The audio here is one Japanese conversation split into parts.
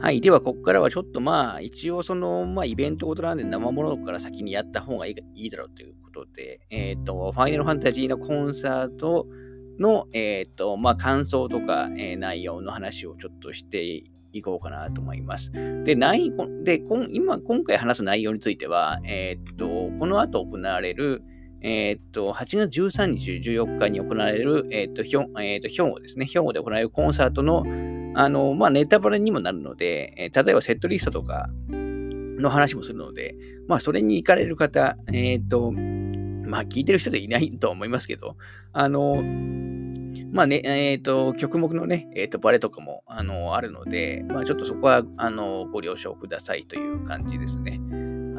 はい。では、ここからはちょっとまあ、一応その、まあ、イベントごとなんで生ものから先にやった方がいいだろうということで、えっ、ー、と、ファイナルファンタジーのコンサートの、えっ、ー、と、まあ、感想とか、えー、内容の話をちょっとしていこうかなと思います。で、内で今、今回話す内容については、えっ、と、この後行われる、えっと、8月13日、14日に行われる、えっと、兵庫ですね、兵庫で行われるコンサートの、あの、まあ、ネタバレにもなるので、えー、例えばセットリストとかの話もするので、まあ、それに行かれる方、えっ、ー、と、まあ、聞いてる人でいないと思いますけど、あの、まあね、えっ、ー、と、曲目のね、えっ、ー、と、バレとかも、あの、あるので、まあ、ちょっとそこは、あの、ご了承くださいという感じですね。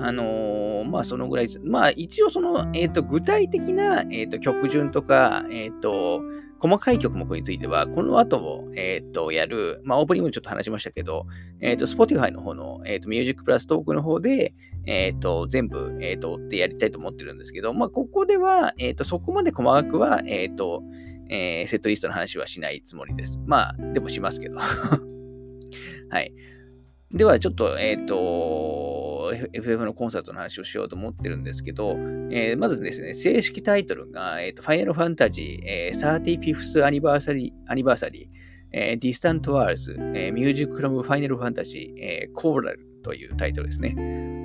あのまあ、そのぐらいです。まあ、一応、その、えっ、と、具体的な、えっ、と、曲順とか、えっ、と、細かい曲目については、この後も、え、ー、と、やる、まあ、オープニングにちょっと話しましたけど、えっ、ー、と、Spotify の方の、え、ー、と、ミュージックプラストークの方で、えっ、と、全部、えっ、と、追ってやりたいと思ってるんですけど、まあ、ここでは、えっ、と、そこまで細かくは、えっ、と、えセットリストの話はしないつもりです。まあ、でもしますけど。はい。では、ちょっと、えっ、と、FF のコンサートの話をしようと思ってるんですけど、えー、まずですね、正式タイトルが、えーと、ファイナルファンタジー、えー、35th anniversary、anniversary、えー、 Distant Worlds、えー、 music from FINAL FANTASY、えー、 Coral というタイトルですね。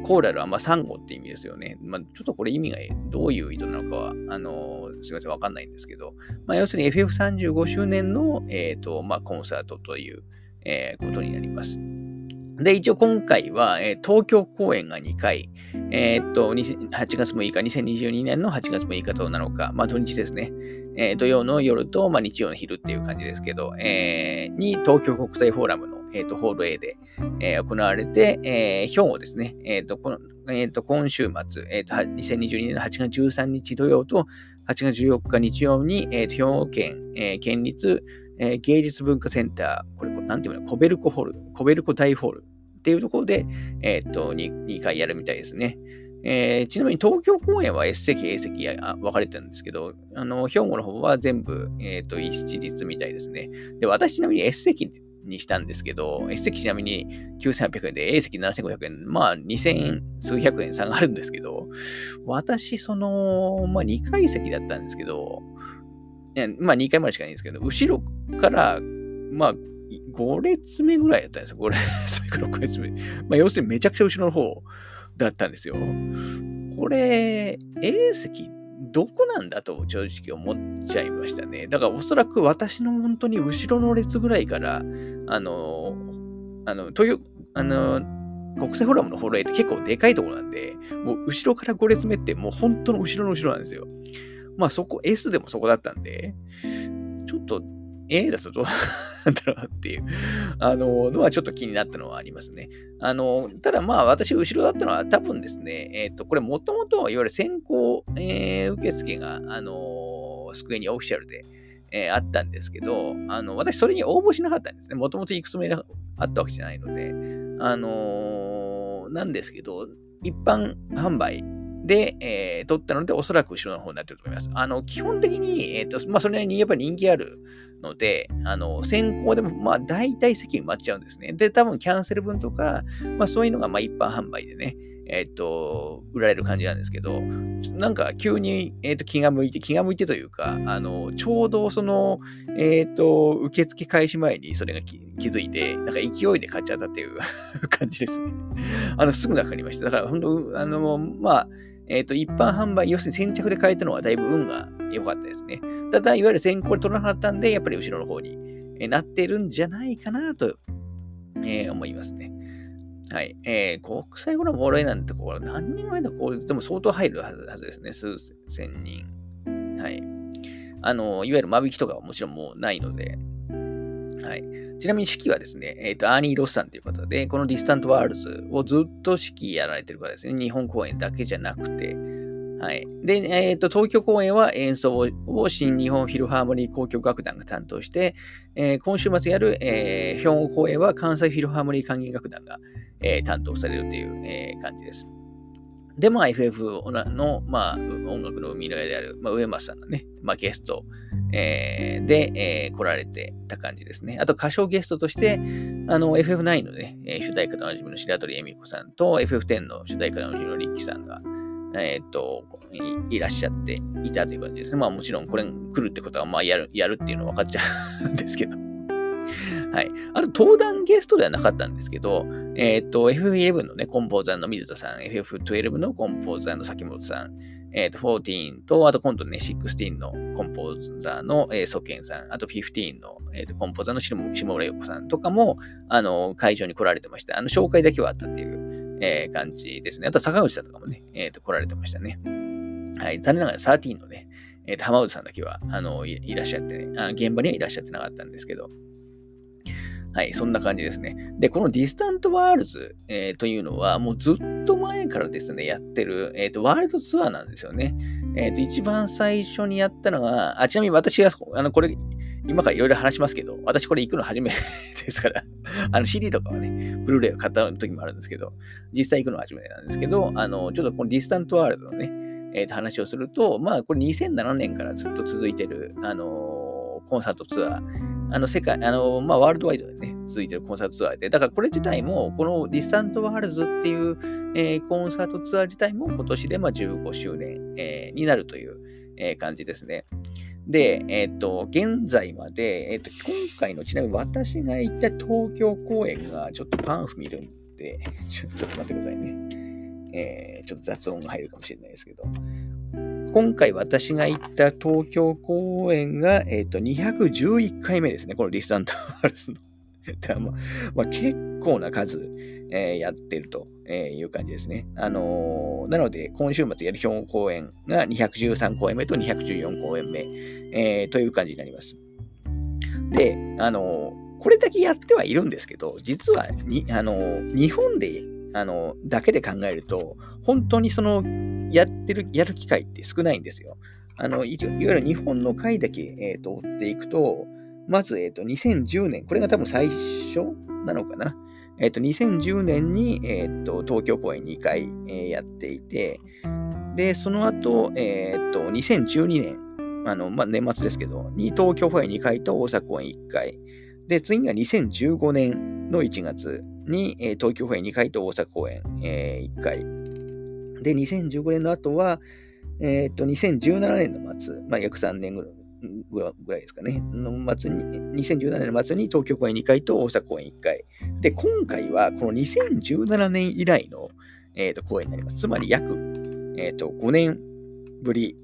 コーラルはまあサンゴって意味ですよね。まあ、ちょっとこれ意味がどういう意図なのかは、あのー、すみません、わかんないんですけど、まあ、要するに FF35 周年の、えーとまあ、コンサートという、えー、ことになります。で、一応今回は、えー、東京公演が2回、えー、っと、8月6日、2022年の8月6日と7日、まあ土日ですね。えー、土曜の夜と、まあ、日曜の昼っていう感じですけど、えー、に東京国際フォーラムの、えー、とホール A で、えー、行われて、えー、兵庫ですね。えー、とこのえー、と今週末、えー、と2022年の8月13日土曜と8月14日日曜に、えー、と兵庫県、えー、県立えー、芸術文化センター、これ、なんていうの、コベルコホール、コベルコ大ホールっていうところで、えー、っと2、2回やるみたいですね。えー、ちなみに東京公演は S 席、A 席分かれてるんですけど、あの、兵庫の方は全部、えっ、ー、と、一律みたいですね。で、私ちなみに S 席にしたんですけど、S 席ちなみに9800円で A 席7500円、まあ2000数百円差があるんですけど、私その、まあ2階席だったんですけど、まあ2回までしかないんですけど、後ろから、まあ5列目ぐらいだったんですよ。5列目から5列目。まあ要するにめちゃくちゃ後ろの方だったんですよ。これ、A 席どこなんだと正直思っちゃいましたね。だからおそらく私の本当に後ろの列ぐらいから、あの、あの、という、あの、国際フォーラムのフォローって結構でかいところなんで、もう後ろから5列目ってもう本当の後ろの後ろなんですよ。まあそこ、S でもそこだったんで、ちょっと A だとどう なんだろうっていう、あの、のはちょっと気になったのはありますね。あの、ただまあ私後ろだったのは多分ですね、えっ、ー、と、これもともといわゆる先行、えー、受付が、あの、スクエニオフィシャルで、えー、あったんですけど、あの、私それに応募しなかったんですね。もともと行くつもりがあったわけじゃないので、あのなんですけど、一般販売で、えー、撮ったので、おそらく後ろの方になってると思います。あの、基本的に、えっ、ー、と、まあ、それなりにやっぱり人気あるので、あの、先行でも、まあ、大体席埋まっちゃうんですね。で、多分キャンセル分とか、まあ、そういうのが、まあ、一般販売でね、えっ、ー、と、売られる感じなんですけど、なんか急に、えっ、ー、と、気が向いて、気が向いてというか、あの、ちょうどその、えっ、ー、と、受付開始前にそれが気づいて、なんか勢いで買っちゃったっていう 感じですね。あの、すぐなくなりました。だから、本当あの、まあ、えっ、ー、と、一般販売、要するに先着で買えたのはだいぶ運が良かったですね。ただ、いわゆる先行で取らなかったんで、やっぱり後ろの方になってるんじゃないかなと、えー、思いますね。はい。えー、国際フォーラム往来なんて、これ何人前だこうでも相当入るはずですね。数千人。はい。あの、いわゆる間引きとかはもちろんもうないので、はい。ちなみに指揮はですね、えっ、ー、と、アーニー・ロスさんという方で、この Distant Worlds をずっと指揮やられてる方ですね。日本公演だけじゃなくて、はい。で、えっ、ー、と、東京公演は演奏を新日本フィルハーモニー交響楽団が担当して、えー、今週末やる、えー、兵庫公演は関西フィルハーモニー管弦楽団が、え、担当されるという、え、感じです。で、まあ、FF の、まあ、音楽の生みの親である、まあ、上松さんがね、まあ、ゲスト、えー、で、えー、来られてた感じですね。あと、歌唱ゲストとして、あの、FF9 のね、主題歌のおなじみの白鳥恵美子さんと、FF10 の主題歌のおなじみのリッキーさんが、えっ、とい、いらっしゃっていたという感じですね。まあもちろんこれ来るってことは、まあやる、やるっていうのは分かっちゃうんですけど。はい。あと、登壇ゲストではなかったんですけど、えっ、と、FF11 のね、コンポーザーの水田さん、FF12 のコンポーザーの崎本さん、えっ、と、14と、あと今度ね、16のコンポーザーの、えー、ソケンさん、あと15の、えーと、コンポーザーの下村陽子さんとかも、あの、会場に来られてました。あの、紹介だけはあったっていう、えー、感じですね。あと、坂口さんとかもね、えっ、と、来られてましたね。はい。残念ながら13のね、えっ、ー、と、浜内さんだけは、あのい、いらっしゃってねあ、現場にはいらっしゃってなかったんですけど、はい、そんな感じですね。で、この Distant Worlds、えー、というのは、もうずっと前からですね、やってる、えっ、ー、と、ワールドツアーなんですよね。えっ、ー、と、一番最初にやったのが、あ、ちなみに私が、あの、これ、今からいろいろ話しますけど、私これ行くの初めてですから あの CD とかはね、ブルーレイを買った時もあるんですけど、実際行くのは初めてなんですけど、あの、ちょっとこの Distant World のね、えー、と話をすると、まあ、これ2007年からずっと続いてる、あの、コンサートツアー、あの、世界、あの、まあ、ワールドワイドでね、続いてるコンサートツアーで、だからこれ自体も、この Distant Worlds っていう、えー、コンサートツアー自体も今年でまあ15周年、えー、になるという、えー、感じですね。で、えっ、と、現在まで、えっ、と、今回のちなみに私が行った東京公演が、ちょっとパンフ見るんで、ちょっと待ってくださいね。えー、ちょっと雑音が入るかもしれないですけど、今回私が行った東京公演が、えっ、ー、と、211回目ですね。この Distant Worlds の。ま、まあ、結構な数、えー、やってるという感じですね。あのー、なので、今週末やる兵庫公演が213公演目と214公演目、えー、という感じになります。で、あのこれだけやってはいるんですけど、実はに、あの日本であの、だけで考えると、本当にその、やってる、やる機会って少ないんですよ。あの、いわゆる日本の回だけ、え、ー、と、追っていくと、まず、え、ー、と、2010年、これが多分最初なのかな。えっ、ー、と、2010年に、えっ、と、東京公演2回、え、やっていて、で、その後、えっ、と、2012年、あの、まあ、年末ですけど、に東京公演2回と大阪公演1回。で、次が2015年の1月に、えー、東京公演2回と大阪公演、えー、1回。で、2015年の後は、えっ、と、2017年の末、まあ、約3年ぐらい。ぐらいですかね。の末に、2017年の末に東京公演2回と大阪公演1回。で、今回はこの2017年以来の、えーと、公演になります。つまり約、えーと、5年ぶり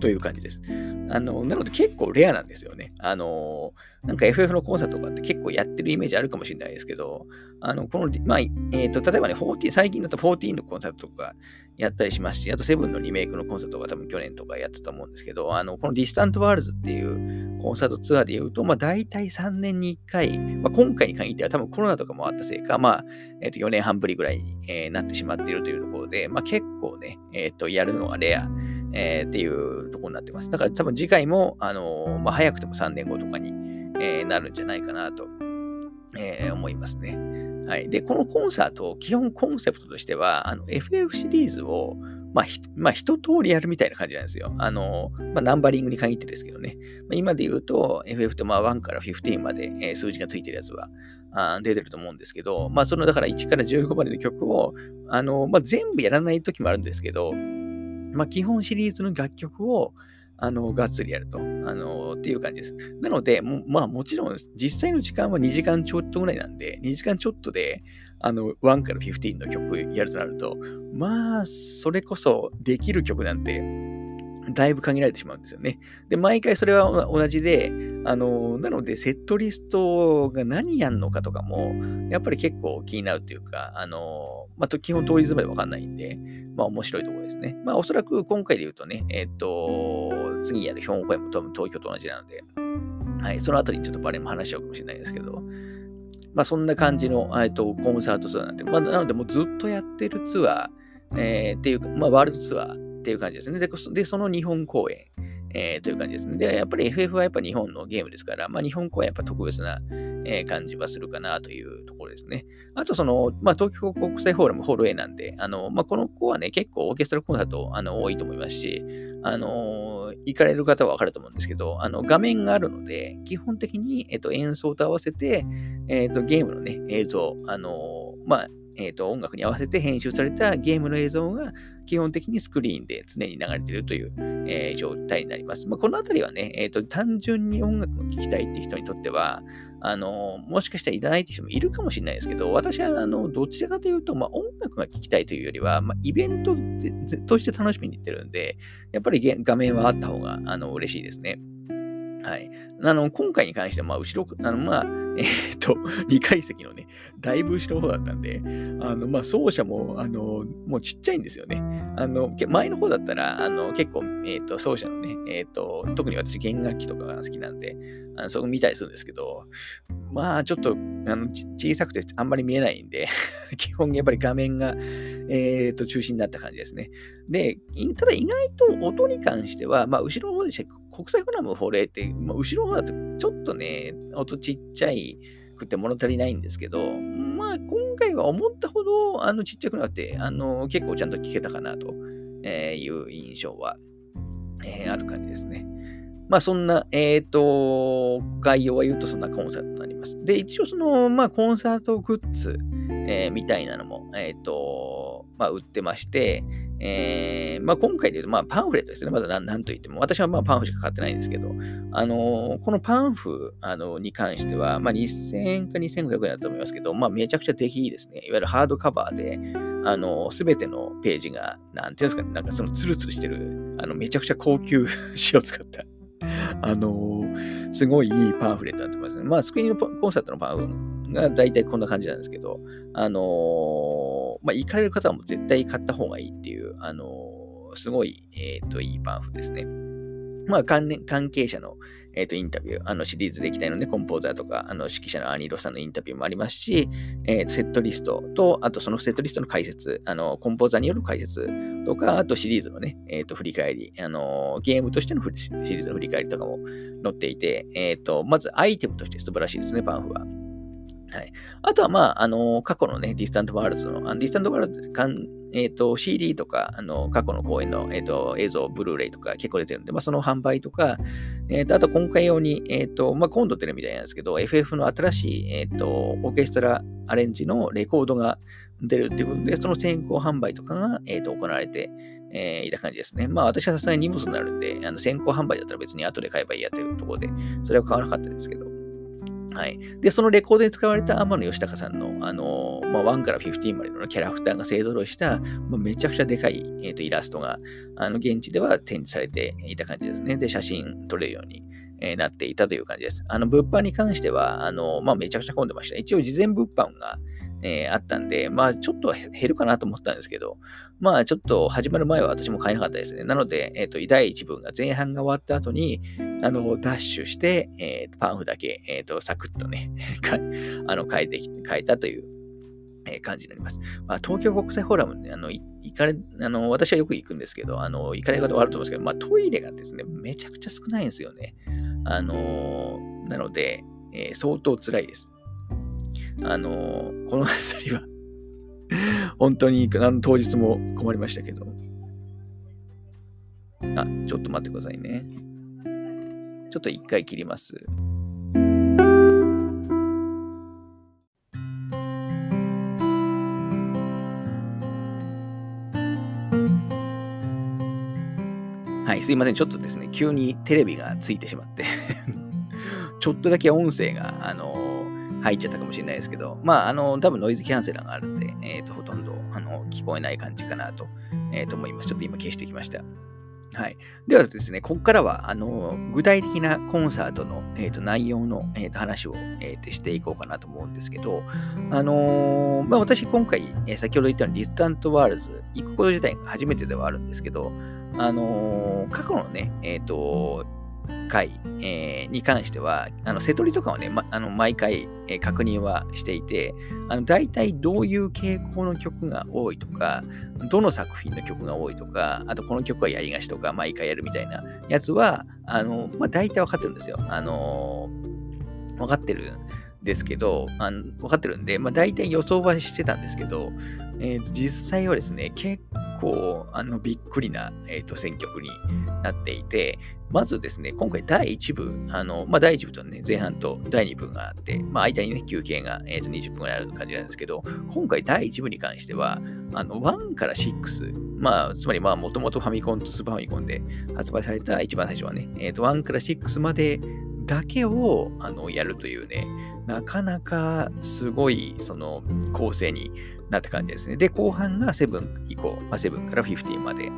という感じです。あの、なので結構レアなんですよね。あの、なんか FF のコンサートとかって結構やってるイメージあるかもしれないですけど、あの、この、まあ、えっ、ー、と、例えばね、14、最近だと14のコンサートとかやったりしますし、あと7のリメイクのコンサートが多分去年とかやってたと思うんですけど、あの、この Distant Worlds っていうコンサートツアーで言うと、まあ、大体3年に1回、まあ、今回に限っては多分コロナとかもあったせいか、まあ、えっ、ー、と、4年半ぶりぐらいに、なってしまっているというところで、まあ、結構ね、えっ、と、やるのはレア。えー、っていうところになってます。だから多分次回も、あの、まあ、早くても3年後とかに、えー、なるんじゃないかなと、え思いますね。はい。で、このコンサート、基本コンセプトとしては、あの、FF シリーズを、まあ、まあ、一通りやるみたいな感じなんですよ。あの、まあ、ナンバリングに限ってですけどね。まあ、今で言うと、FF ってまあ1から15まで、えー、数字がついてるやつはあ出てると思うんですけど、まあ、その、だから1から15までの曲を、あの、まあ、全部やらない時もあるんですけど、まあ、基本シリーズの楽曲を、あの、がっつりやると、あの、っていう感じです。なので、まあもちろん、実際の時間は2時間ちょっとぐらいなんで、2時間ちょっとで、あの、1から15の曲やるとなると、まあ、それこそできる曲なんて、だいぶ限られてしまうんですよね。で、毎回それは同じで、あの、なので、セットリストが何やんのかとかも、やっぱり結構気になるというか、あの、まあ、基本当日までわかんないんで、まあ、面白いところですね。まあ、おそらく今回で言うとね、えっ、と、次やる兵庫公演も多分東京と同じなので、はい、その後にちょっとバレも話しちゃうかもしれないですけど、まあ、そんな感じの、えっと、コンサートツアーなんて、まあ、なので、もうずっとやってるツアー、えー、っていうか、まあ、ワールドツアーっていう感じですね。で、でその日本公演、えー、という感じですね。で、やっぱり FF はやっぱ日本のゲームですから、まあ、日本語はやっぱ特別な、えー、感じはするかなというところですね。あと、その、まあ、東京国際フォーラムホール A なんで、あの、まあ、この子はね、結構オーケストラコンサートあの多いと思いますし、あの、行かれる方はわかると思うんですけど、あの、画面があるので、基本的に、えっと、演奏と合わせて、えっと、ゲームのね、映像、あの、まあ、えーと、音楽に合わせて編集されたゲームの映像が基本的にスクリーンで常に流れているという、えー、状態になります。まあ、このあたりはね、えーと、単純に音楽を聴きたいって人にとっては、あのもしかしたらいらないっていう人もいるかもしれないですけど、私はあのどちらかというと、まあ、音楽が聴きたいというよりは、まあ、イベントとして楽しみに行ってるんで、やっぱり画面はあった方があの嬉しいですね。はい。あの、今回に関しては、まあ、後ろ、あの、まあ、えっ、と、2階席のね、だいぶ後ろの方だったんで、あの、まあ、走者も、あの、もうちっちゃいんですよね。あの、前の方だったら、あの、結構、えっ、と、走者のね、えっ、と、特に私、弦楽器とかが好きなんで、あのそこ見たりするんですけど、まあ、ちょっと、あの、小さくてあんまり見えないんで 基本やっぱり画面が、えっ、と、中心になった感じですね。で、ただ意外と音に関しては、まあ、後ろの方で国際フラムフォレーって、まあ、後ろの方だとちょっとね、音ちっちゃいくて物足りないんですけど、まあ、今回は思ったほど、あの、ちっちゃくなくて、あの、結構ちゃんと聞けたかなという印象は、えー、ある感じですね。まあそんな、えっ、ー、と、概要は言うとそんなコンサートになります。で、一応その、まあコンサートグッズ、えー、みたいなのも、えっ、ー、と、まあ売ってまして、えー、まあ今回で言うと、まあパンフレットですね。まだ何と言っても。私はまあパンフしか買ってないんですけど、あのこのパンフあのに関しては、まあ2000円か2500円だと思いますけど、まあめちゃくちゃ出来いいですね。いわゆるハードカバーで、あのすべてのページが、なんていうんですかね、なんかそのツルツルしてる、あのめちゃくちゃ高級 紙を使ったあのー、すごいいいパンフレットになってますね。まあ、スクリーンコンサートのパンが大体こんな感じなんですけど、あのー、まあ、行かれる方はもう絶対買った方がいいっていう、あのー、すごい、えっ、と、いいパンフですね。まあ、関関係者の、えっ、ー、と、インタビュー、あの、シリーズでいきたいので、コンポーザーとか、あの、指揮者のアニーロさんのインタビューもありますし、えー、セットリストと、あとそのセットリストの解説、あの、コンポーザーによる解説とか、あとシリーズのね、えっ、ー、と、振り返り、あの、ゲームとしてのシリーズの振り返りとかも載っていて、えっ、と、まずアイテムとして素晴らしいですね、パンフは。はい。あとは、まあ、あの、過去のね、 Distant Worlds の、あの Distant Worlds かん、えっ、ー、と、CD とか、あの、過去の公演の、えっ、ー、と、映像、ブルーレイとか結構出てるんで、まあ、その販売とか、えっ、ー、と、あと今回用に、えっ、と、まあ、今度出るみたいなんですけど、FF の新しい、えっ、と、オーケストラアレンジのレコードが出るっていうことで、その先行販売とかが、えっ、と、行われて、えー、いた感じですね。まあ私はさすがに荷物になるんで、あの先行販売だったら別に後で買えばいいやというところで、それは買わなかったですけど、はい。で、そのレコードに使われた天野義高さんの、あのー、まあ、1から15までのキャラクターが勢ぞろいした、まあ、めちゃくちゃでかい、えーと、イラストが、あの、現地では展示されていた感じですね。で、写真撮れるように、えー、なっていたという感じです。あの、物販に関しては、あのー、まあ、めちゃくちゃ混んでました。一応、事前物販が、えー、あったんで、まあちょっと減るかなと思ったんですけど、まあちょっと始まる前は私も買えなかったですね。なので、えっ、ー、と、第1部が前半が終わった後に、あの、ダッシュして、えー、パンフだけ、えっ、と、サクッとね、あの、変えてきて、変えたという、え感じになります。まあ、東京国際フォーラムね、あの、行かれ、あの、私はよく行くんですけど、あの、行かれる方はあると思うんですけど、まあ、トイレがですね、めちゃくちゃ少ないんですよね。あのなので、え相当辛いです。あの、この辺りは 本当にあの当日も困りましたけど。あ、ちょっと待ってくださいね。ちょっと一回切ります。はい、すいません。ちょっとですね、急にテレビがついてしまって ちょっとだけ音声が、あの入っちゃったかもしれないですけど、まあ、あの、多分ノイズキャンセラーがあるんで、えっ、ー、と、ほとんど、あの、聞こえない感じかなと、えー、と思います。ちょっと今消してきました。はい。ではですね、ここからは、あの、具体的なコンサートの、えーと、内容の、えーと、話を、えーと、していこうかなと思うんですけど、あのー、まあ、私今回、えー、先ほど言ったように Distant Worlds、行くこと自体が初めてではあるんですけど、あのー、過去のね、えっ、と、回、えー、に関しては、あの、瀬取りとかはね、ま、あの毎回、えー、確認はしていて、あの、大体どういう傾向の曲が多いとか、どの作品の曲が多いとか、あとこの曲はやりがしとか、毎回やるみたいなやつは、あの、まあ、大体分かってるんですよ。あのー、分かってるんですけど、あの分かってるんで、まあ、大体予想はしてたんですけど、えー、実際はですね、結構、あの、びっくりな、えーと、選曲になっていて、まずですね、今回第1部、あの、まあ、第1部とね、前半と第2部があって、まあ、間にね、休憩が、えー、と20分ぐらいある感じなんですけど、今回第1部に関しては、あの、1から6、まあ、つまり、もともとファミコンとスーパーファミコンで発売された一番最初はね、え、ー、と、1から6までだけを、あの、やるというね、なかなかすごい、その、構成になった感じですね。で、後半が7以降、まあ、7から15まで、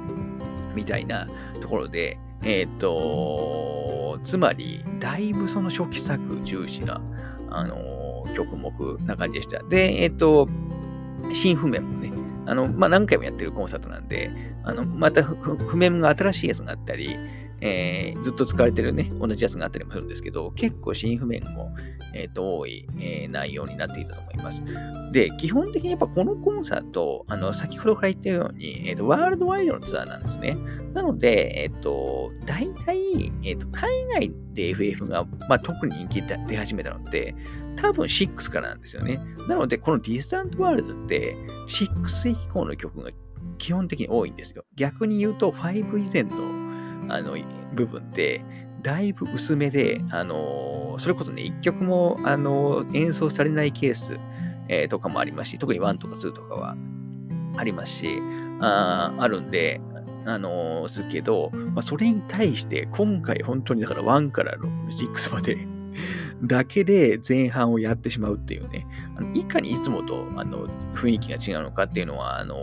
みたいなところで、えっ、と、つまり、だいぶその初期作重視な、あのー、曲目な感じでした。で、えっ、と、新譜面もね、あの、まあ、何回もやってるコンサートなんで、あの、また譜面が新しいやつがあったり、えー、ずっと使われてるね、同じやつがあったりもするんですけど、結構新譜面も、え、ー、多い、えー、内容になっていたと思います。で、基本的にやっぱこのコンサート、あの、先ほどから言ったように、え、ー、と、ワールドワイドのツアーなんですね。なので、えっ、と、大体、えっ、と、海外で FF が、まあ、特に人気出始めたのって、多分6からなんですよね。なので、このディスタントワールドって、6以降の曲が基本的に多いんですよ。逆に言うと、5以前のあの、部分で、だいぶ薄めで、あの、それこそね、一曲も、あの、演奏されないケース、えー、とかもありますし、特に1とか2とかはありますし、ああるんで、あのすけど、まあ、それに対して今回本当にだから1から6まで だけで前半をやってしまうっていうね、あのいかにいつもとあの雰囲気が違うのかっていうのは、あの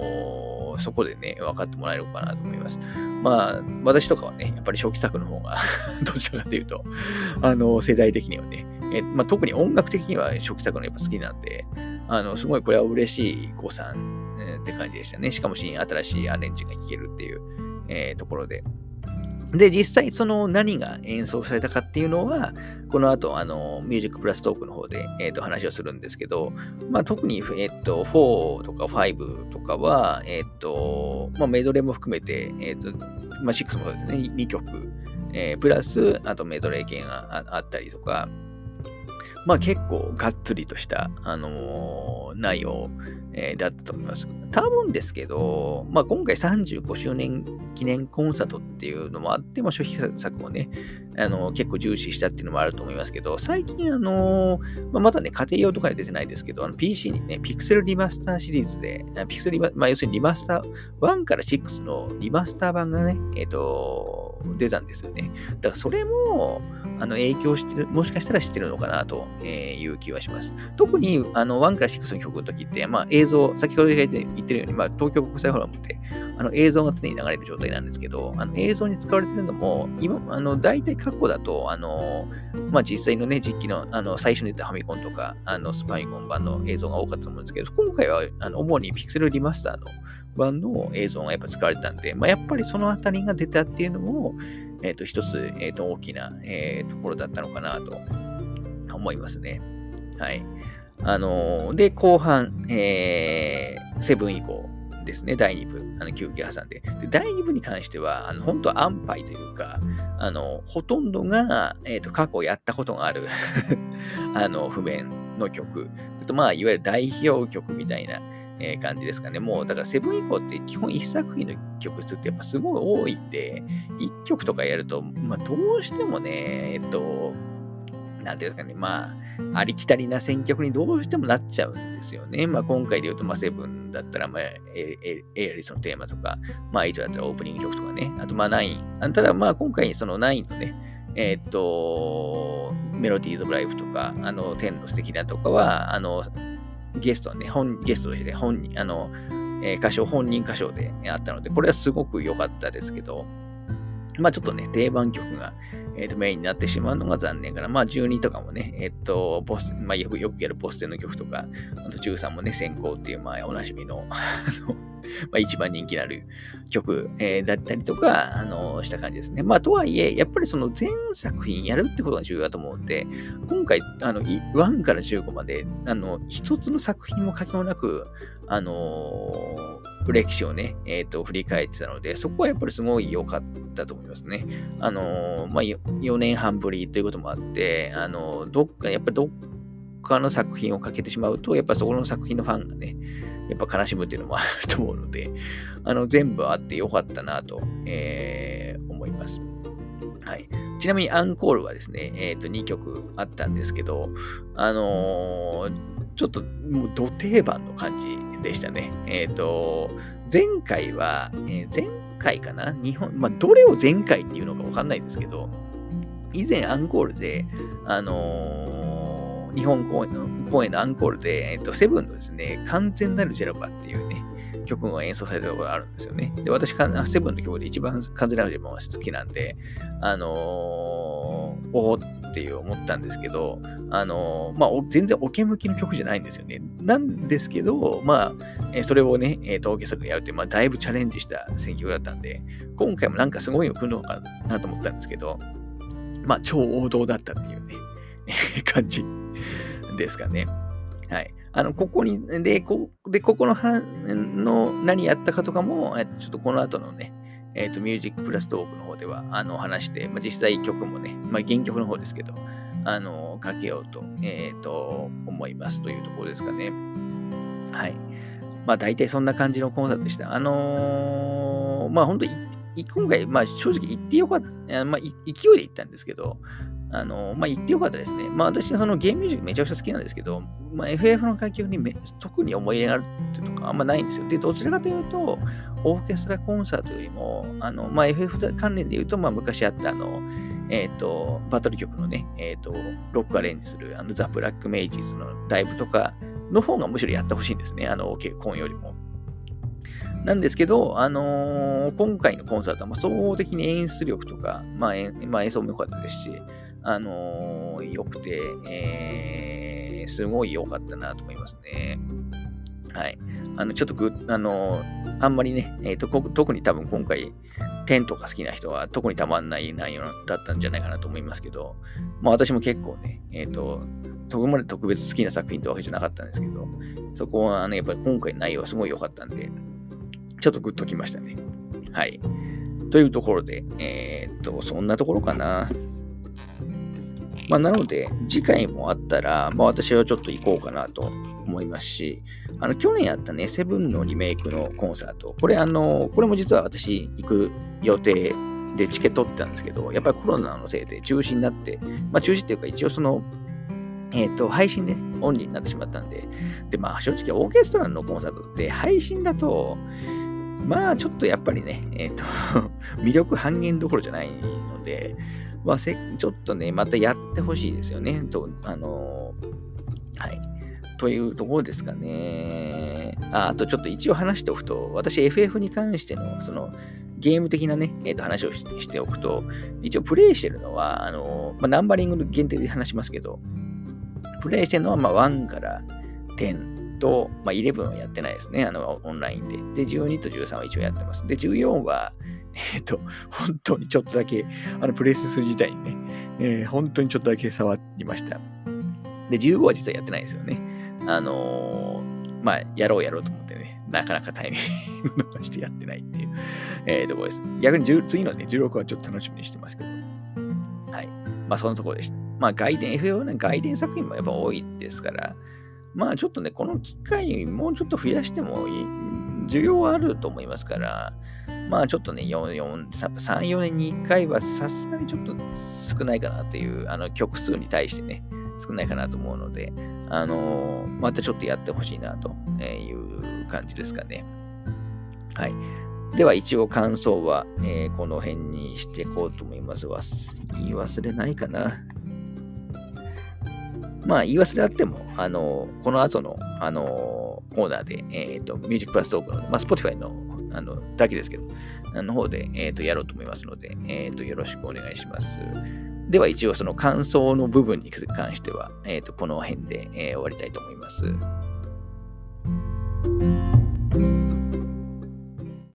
そこでね、分かってもらえるかなと思います。まあ、私とかはね、やっぱり初期作の方が どちらかというと、あの、世代的にはね、えまあ、特に音楽的には初期作のやっぱ好きなんで、あの、すごいこれは嬉しい誤算、えー、って感じでしたね。しかも新しいアレンジが聴けるっていう、えー、ところで。で、実際その何が演奏されたかっていうのは、この後、あの、ミュージックプラストークの方で、えっ、ー、と、話をするんですけど、まあ、特に、えっ、ー、と、4とか5とかは、えっ、ー、と、まあ、メドレーも含めて、えっ、と、まあ、6もそうですね、2曲、えプラス、あとメドレー系があったりとか、まあ結構がっつりとした、あのー、内容、えー、だったと思います。多分ですけど、まあ今回35周年記念コンサートっていうのもあって、まあ初期作をね、あのー、結構重視したっていうのもあると思いますけど、最近あのまあ、まだね、家庭用とかに出てないですけど、あの PC にね、ピクセルリマスターシリーズで、ピクセルリマ、まあ要するにリマスター、1から6のリマスター版がね、えっ、と、出たんですよね。だからそれも、あの影響してる、もしかしたらしてるのかなという気はします。特にあの1から6の曲の時って、まあ、映像、先ほど言ってるように、まあ、東京国際フォーラムってあの映像が常に流れる状態なんですけど、あの映像に使われてるのも、今、あの大体過去だと、あのまあ、実際のね、実機のあの最初に出たファミコンとか、あのスパイコン版の映像が多かったと思うんですけど、今回はあの主にピクセルリマスターの版の映像がやっぱ使われたんで、まあ、やっぱりそのあたりが出たっていうのも、えっ、ー、と、一つ、えっ、ー、と、大きな、えー、ところだったのかなと思いますね。はい。あの、で、後半、えー、セブン以降ですね、第2部、あの休憩挟んで。で、第2部に関しては、あの本当は安牌というか、あの、ほとんどが、えっ、と、過去やったことがある あの、譜面の曲。あと、まあ、いわゆる代表曲みたいな、えー、感じですかね。もう、だからセブン以降って基本一作品の曲数ってやっぱすごい多いんで、一曲とかやると、まあどうしてもね、えっと、なんていうんですかね、まあ、ありきたりな選曲にどうしてもなっちゃうんですよね。まあ今回で言うと、まあセブンだったら、まあ、エアリスのテーマとか、まあ8だったらオープニング曲とかね、あとまあ9。ただまあ今回その9のね、えっ、と、メロディーズ・オブ・ライフとか、あの、天の素敵なとかは、あの、ゲストね、本ゲストとして本人、あの、えー、歌唱、本人歌唱であったので、これはすごく良かったですけど、まあちょっとね、定番曲が、えー、とメインになってしまうのが残念かな。まあ12とかもね、えっ、ー、と、ボス、まあよくよくやるボステの曲とか、あと13もね、先行っていう、まあおなじみの、あの、まあ、一番人気のある曲、えー、だったりとか、あの、した感じですね。まあ、とはいえ、やっぱりその全作品やるってことが重要だと思うんで、今回、あの、1から15まで、あの、一つの作品も書きもなく、あの、歴史をね、えっ、ー、と、振り返ってたので、そこはやっぱりすごい良かったと思いますね。あの、まあ、4年半ぶりということもあって、あのどっか、やっぱりどっかの作品をかけてしまうと、やっぱそこの作品のファンがね、やっぱ悲しむっていうのもあると思うので、あの、全部あってよかったなと、えー、思います。はい。ちなみにアンコールはですね、えっ、ー、と、2曲あったんですけど、あのー、ちょっともう土定番の感じでしたね。えっ、ー、と、前回は、え前回かな？日本、まあ、どれを前回っていうのかわかんないですけど、以前アンコールで、あの日本公演の公演のアンコールで、えっと、セブンのですね、完全なるジェノバっていうね、曲が演奏されたところがあるんですよね。で、私、セブンの曲で一番完全なるジェノバが好きなんで、あのー、おおっていう思ったんですけど、あのー、まあ、全然オケ向きの曲じゃないんですよね。なんですけど、まあ、えそれをね、えー、と、オーケストラでやるって、まあ、だいぶチャレンジした選曲だったんで、今回もなんかすごいの来るのかなと思ったんですけど、まあ、超王道だったっていうね、感じですかね。はい。あの、ここに、で、こでここのの何やったかとかも、ちょっとこの後のね、えっ、ー、と、ミュージックプラストークの方では、あの、話して、まあ、実際曲もね、まあ、原曲の方ですけど、あの、かけようと、えっ、ー、と、思いますというところですかね。はい。まあ、大体そんな感じのコンサートでした。あのー、まあ、本当今回、まあ、正直行ってよかった、まあ、勢いで行ったんですけど、あの、まあ、言ってよかったですね。まあ、私はそのゲームミュージックめちゃくちゃ好きなんですけど、まあ、FF の楽曲にめ特に思い入れがあるってとかあんまないんですよ。で、どちらかというと、オーケストラコンサートよりも、あの、まあ、FF 関連で言うと、まあ、昔あったあの、えっ、ー、と、バトル曲のね、えっ、ー、と、ロックアレンジする、あの、ザ・ブラック・メイジーズのライブとかの方がむしろやってほしいんですね。あの、結婚よりも。なんですけど、あのー、今回のコンサートは、まあ、総合的に演出力とか、まあ、まあ、演奏も良かったですし、あのー、良くて、えー、すごい良かったなと思いますね。はい。あの、ちょっとぐ、あのー、あんまりね、えーと、特に多分今回、テントが好きな人は特にたまんない内容だったんじゃないかなと思いますけど、まあ私も結構ね、えっ、ー、と、そこまで特別好きな作品ってわけじゃなかったんですけど、そこはね、やっぱり今回の内容はすごい良かったんで、ちょっとグッときましたね。はい。というところで、えっ、と、そんなところかな。まあ、なので、次回もあったら、まあ、私はちょっと行こうかなと思いますし、あの、去年やったね、セブンのリメイクのコンサート、これあの、これも実は私行く予定でチケット取ってたんですけど、やっぱりコロナのせいで中止になって、まあ中止っていうか一応その、えっ、ー、と、配信で、オンリーになってしまったんで、で、まあ正直オーケストラのコンサートって配信だと、まあちょっとやっぱりね、えっ、ー、と魅力半減どころじゃないので、まあ、せちょっとね、またやってほしいですよね。と、あのー、はい。というところですかね。ああとちょっと一応話しておくと、私 FF に関しての、その、ゲーム的なね、えー、と話をしておくと、一応プレイしてるのは、あのー、まあ、ナンバリングの限定で話しますけど、プレイしてるのは、まあ、1から10と、まあ、11はやってないですね、あの、オンラインで。で、12と13は一応やってます。で、14は、えっ、ー、と、本当にちょっとだけ、あの、プレス自体にね、えー、本当にちょっとだけ触りました。で、15は実はやってないですよね。あのー、まあ、やろうやろうと思ってね、なかなかタイミング逃してやってないっていう、えー、ところです。逆に次のね、16はちょっと楽しみにしてますけど。はい。まあ、そのところでした。まあ、外伝、FA はね、外伝作品もやっぱ多いですから、まあ、ちょっとね、この機会もうちょっと増やしてもいい、需要はあると思いますから、まあちょっとね、4、4 3、4年に1回はさすがにちょっと少ないかなという、あの曲数に対してね、少ないかなと思うので、あのー、またちょっとやってほしいなという感じですかね。はい。では一応感想は、えー、この辺にしていこうと思います。言い忘れないかな。まあ、言い忘れあっても、あのこの後の、あのコーナーで、えっ、ー、と、ミュージックプラストークの、まあ、Spotify の、あの、だけですけど、あの方で、えっ、ー、と、やろうと思いますので、えっ、ー、と、よろしくお願いします。では、一応その感想の部分に関しては、えっ、と、この辺で、え終わりたいと思います。